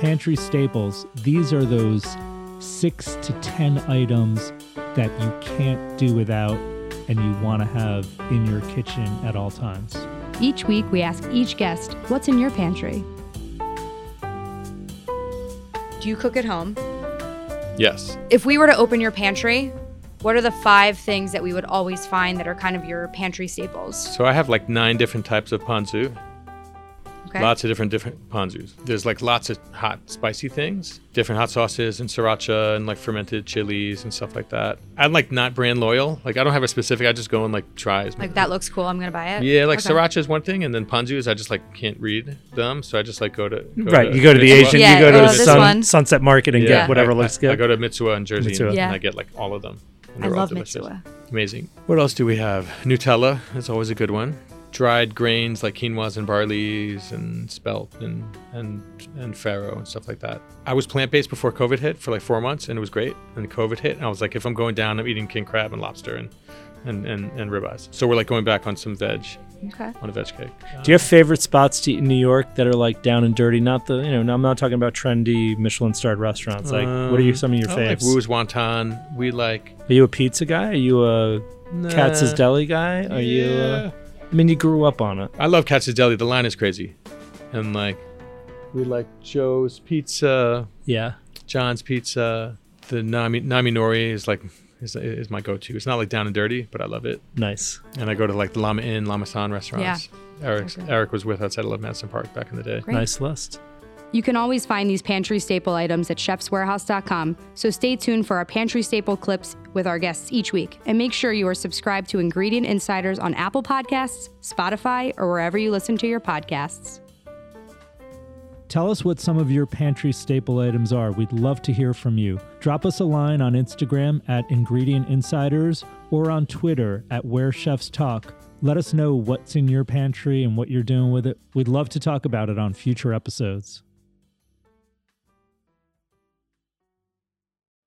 Pantry staples, these are those six to 10 items that you can't do without and you want to have in your kitchen at all times. Each week, we ask each guest, What's in your pantry? Do you cook at home? Yes. If we were to open your pantry, what are the five things that we would always find that are kind of your pantry staples? So I have like nine different types of ponzu. Okay. Lots of different different ponzus. There's like lots of hot spicy things, different hot sauces and sriracha and like fermented chilies and stuff like that. I'm like not brand loyal. Like I don't have a specific. I just go and like try. as Like that looks cool. I'm gonna buy it. Yeah, like Okay. sriracha is one thing, and then ponzus I just like can't read them, so I just like go to go right, you go to the Mitsuwa. Asian, Yeah, you go to oh, the this Sun, one. Sunset Market and Yeah, get whatever I, looks I, good. I go to Mitsuwa in Jersey Mitsuwa. and, Yeah. I get like all of them. and I love delicious. Mitsuwa. Amazing. What else do we have? Nutella is always a good one. Dried grains like quinoas and barleys and spelt and and and farro and stuff like that. I was plant based before COVID hit for like four months and it was great. And COVID hit and I was like, if I'm going down, I'm eating king crab and lobster and and and, and ribeyes. So we're like going back on some veg Okay. on a veg cake. Do you have favorite spots to eat in New York that are like down and dirty? Not the, you know, I'm not talking about trendy Michelin starred restaurants. Like, what are you, Um, some of your I like? Wu's Wonton. We like Are you a pizza guy? Are you a Katz's Deli guy? Are you? Yeah. Uh, I mean, you grew up on it. I love Katz's Deli. The line is crazy, and like we like Joe's Pizza, Yeah. John's Pizza. The Nami Nami Nori is like is, is my go-to. It's not like down and dirty, but I love it. Nice. And I go to like the Llama Inn, Llama San restaurants. Eric's, Okay. Eric was with us at Eleven Madison Park back in the day. Great. Nice list. You can always find these pantry staple items at chefswarehouse.com, so stay tuned for our pantry staple clips with our guests each week. And make sure you are subscribed to Ingredient Insiders on Apple Podcasts, Spotify, or wherever you listen to your podcasts. Tell us what some of your pantry staple items are. We'd love to hear from you. Drop us a line on Instagram at Ingredient Insiders or on Twitter at Where Chefs Talk. Let us know what's in your pantry and what you're doing with it. We'd love to talk about it on future episodes.